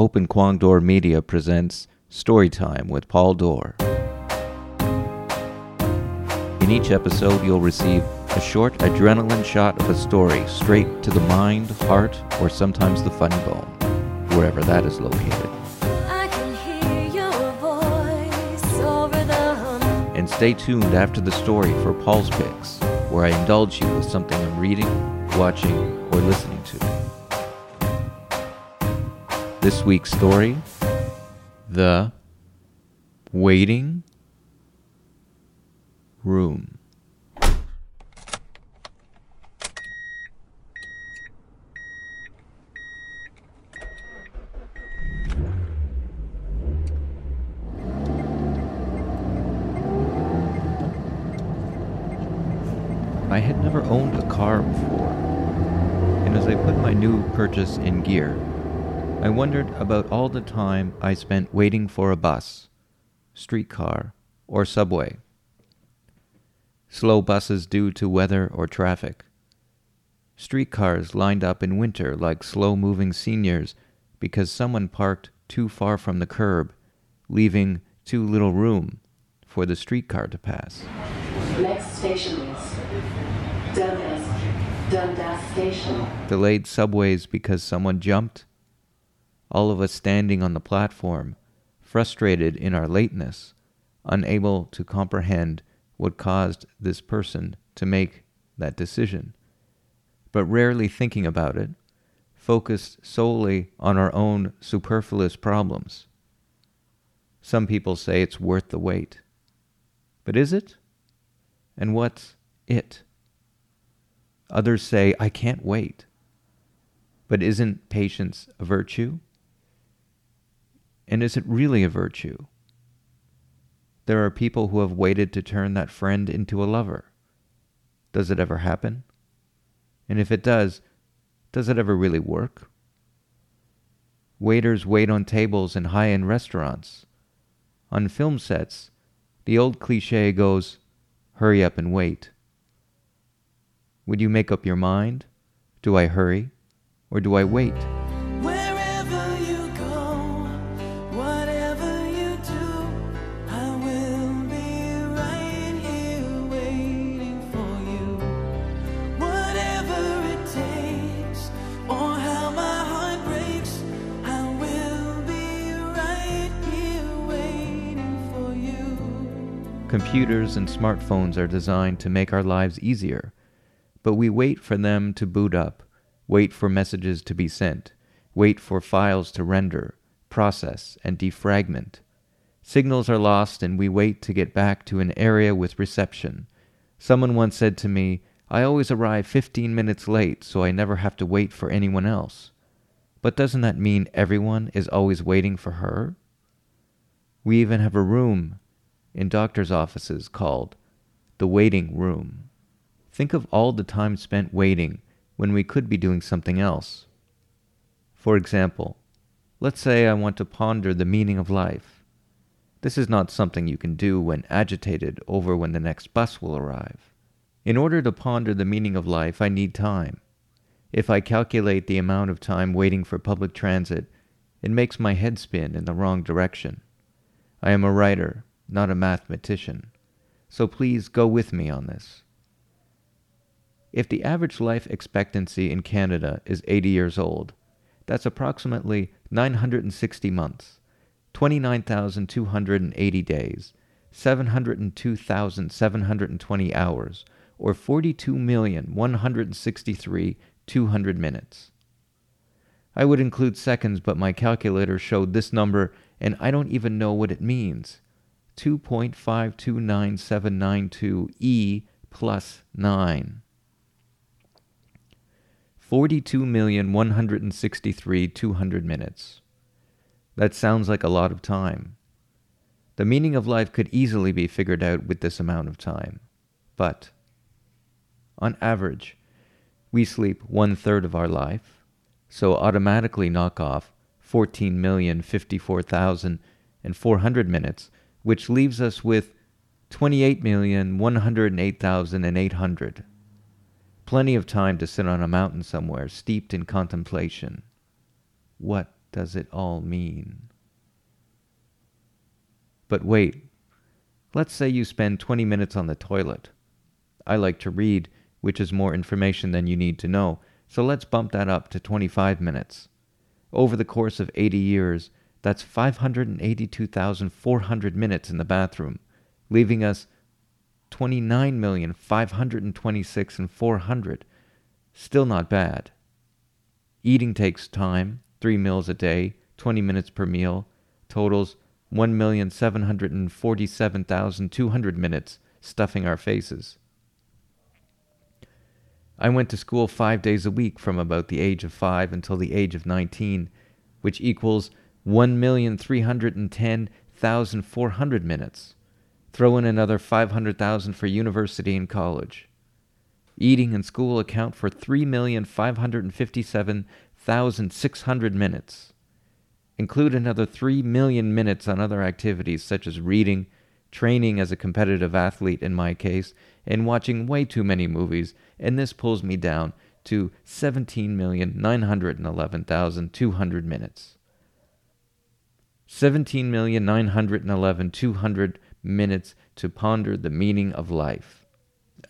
Open Kwong Dore Media presents Storytime with Paul Dore. In each episode, you'll receive a short adrenaline shot of a story straight to the mind, heart, or sometimes the funny bone, wherever that is located. I can hear your voice over the hum. And stay tuned after the story for Paul's Picks, where I indulge you with something I'm reading, watching, or listening to. This week's story The Waiting Room. I had never owned a car before, and as I put my new purchase in gear, I wondered about all the time I spent waiting for a bus, streetcar, or subway. Slow buses due to weather or traffic. Streetcars lined up in winter like slow moving seniors because someone parked too far from the curb, leaving too little room for the streetcar to pass. Next station is Dundas, Dundas Station. delayed subways because someone jumped, all of us standing on the platform, frustrated in our lateness, unable to comprehend what caused this person to make that decision, but rarely thinking about it, focused solely on our own superfluous problems. Some people say it's worth the wait. But is it? And what's it? Others say, I can't wait. But isn't patience a virtue? And is it really a virtue? There are people who have waited to turn that friend into a lover. Does it ever happen? And if it does, does it ever really work? Waiters wait on tables in high end restaurants. On film sets, the old cliche goes, hurry up and wait. Would you make up your mind? Do I hurry or do I wait? Computers and smartphones are designed to make our lives easier, but we wait for them to boot up, wait for messages to be sent, wait for files to render, process, and defragment. Signals are lost and we wait to get back to an area with reception. Someone once said to me, I always arrive 15 minutes late so I never have to wait for anyone else. But doesn't that mean everyone is always waiting for her? We even have a room in doctors' offices called the waiting room. Think of all the time spent waiting when we could be doing something else. For example, let's say I want to ponder the meaning of life. This is not something you can do when agitated over when the next bus will arrive. In order to ponder the meaning of life, I need time. If I calculate the amount of time waiting for public transit, it makes my head spin in the wrong direction. I am a writer, not a mathematician, so please go with me on this. If the average life expectancy in Canada is 80 years old, that's approximately 960 months, 29,280 days, 702,720 hours, or 42,163,200 minutes. I would include seconds, but my calculator showed this number and I don't even know what it means. 2.529792 E plus 9. 42,163,200 minutes. That sounds like a lot of time. The meaning of life could easily be figured out with this amount of time. But, on average, we sleep one third of our life, so automatically knock off 14,054,400 minutes, which leaves us with 28,108,800. Plenty of time to sit on a mountain somewhere, steeped in contemplation. What does it all mean? But wait, let's say you spend 20 minutes on the toilet. I like to read, which is more information than you need to know, so let's bump that up to 25 minutes. Over the course of 80 years, that's 582,400 minutes in the bathroom, leaving us 29,526 and 400. Still not bad. Eating takes time, three meals a day, 20 minutes per meal, totals 1,747,200 minutes stuffing our faces. I went to school five days a week from about the age of five until the age of 19, which equals 1,310,400 minutes. Throw in another 500,000 for university and college. Eating and school account for 3,557,600 minutes. Include another 3 million minutes on other activities such as reading, training as a competitive athlete in my case, and watching way too many movies, and this pulls me down to 17,911,200 minutes. 17,911,200 minutes to ponder the meaning of life.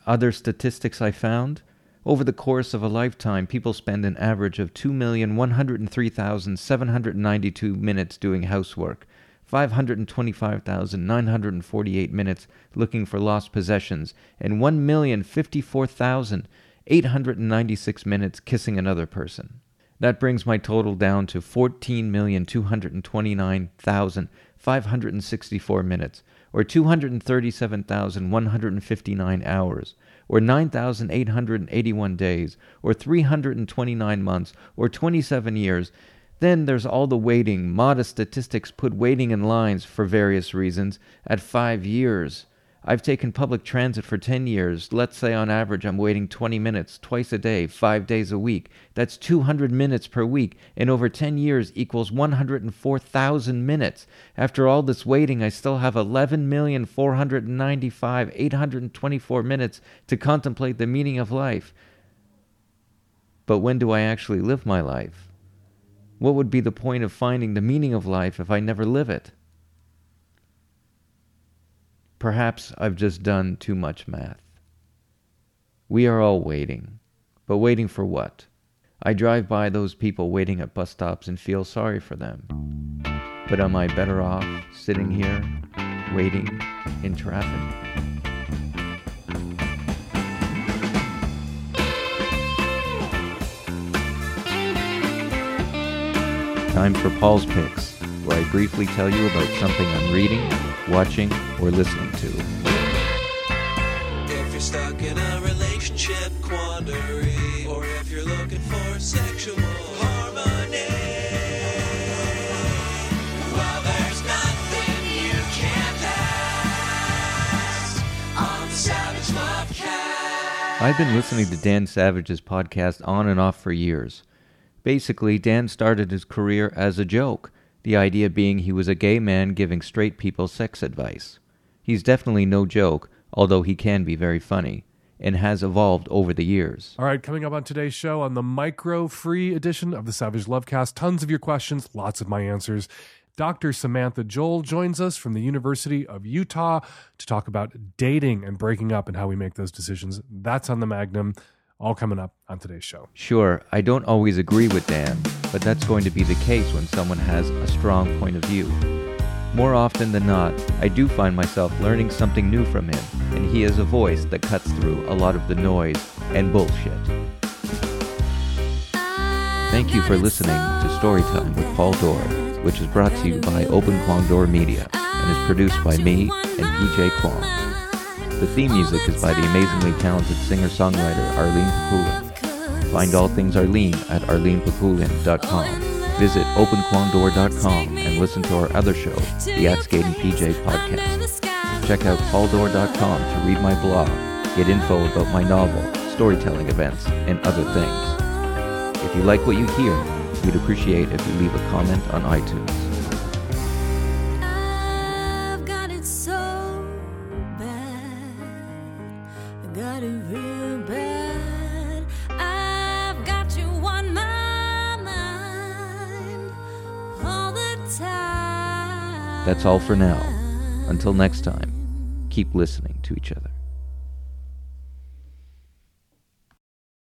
Other statistics I found over the course of a lifetime, people spend an average of 2,103,792 minutes doing housework, 525,948 minutes looking for lost possessions, and 1,054,896 minutes kissing another person. That brings my total down to 14,229,564 minutes, or 237,159 hours, or 9,881 days, or 329 months, or 27 years. Then there's all the waiting. Modest statistics put waiting in lines for various reasons at five years. I've taken public transit for 10 years. Let's say on average I'm waiting 20 minutes twice a day, five days a week. That's 200 minutes per week, and over 10 years equals 104,000 minutes. After all this waiting, I still have 11,495,824 minutes to contemplate the meaning of life. But when do I actually live my life? What would be the point of finding the meaning of life if I never live it? Perhaps I've just done too much math. We are all waiting. But waiting for what? I drive by those people waiting at bus stops and feel sorry for them. But am I better off sitting here, waiting in traffic? Time for Paul's Picks, where I briefly tell you about something I'm reading, watching, or listening to. If you're stuck in a relationship quandary, or if you're looking for sexual harmony, well, there's nothing you can't ask on the Savage Love I've been listening to Dan Savage's podcast on and off for years. Basically, Dan started his career as a joke, the idea being he was a gay man giving straight people sex advice. He's definitely no joke, although he can be very funny, and has evolved over the years. All right, coming up on today's show on the micro free edition of the Savage Lovecast, tons of your questions, lots of my answers. Dr. Samantha Joel joins us from the University of Utah to talk about dating and breaking up and how we make those decisions. That's on the Magnum, all coming up on today's show. Sure, I don't always agree with Dan, but that's going to be the case when someone has a strong point of view. More often than not, I do find myself learning something new from him, and he is a voice that cuts through a lot of the noise and bullshit. Thank you for listening to Storytime with Paul Dore, which is brought to you by Open Kwong Dore Media and is produced by me and PJ Kwong. The theme music is by the amazingly talented singer-songwriter Arlene Papulin. Find all things Arlene at arlenepapulin.com. Visit openkwongdore.com and listen to our other show, the At Skating PJ podcast. Check out pauldore.com to read my blog, get info about my novel, storytelling events, and other things. If you like what you hear, we'd appreciate if you leave a comment on iTunes. I've got it so got it real bad. That's all for now. Until next time, keep listening to each other.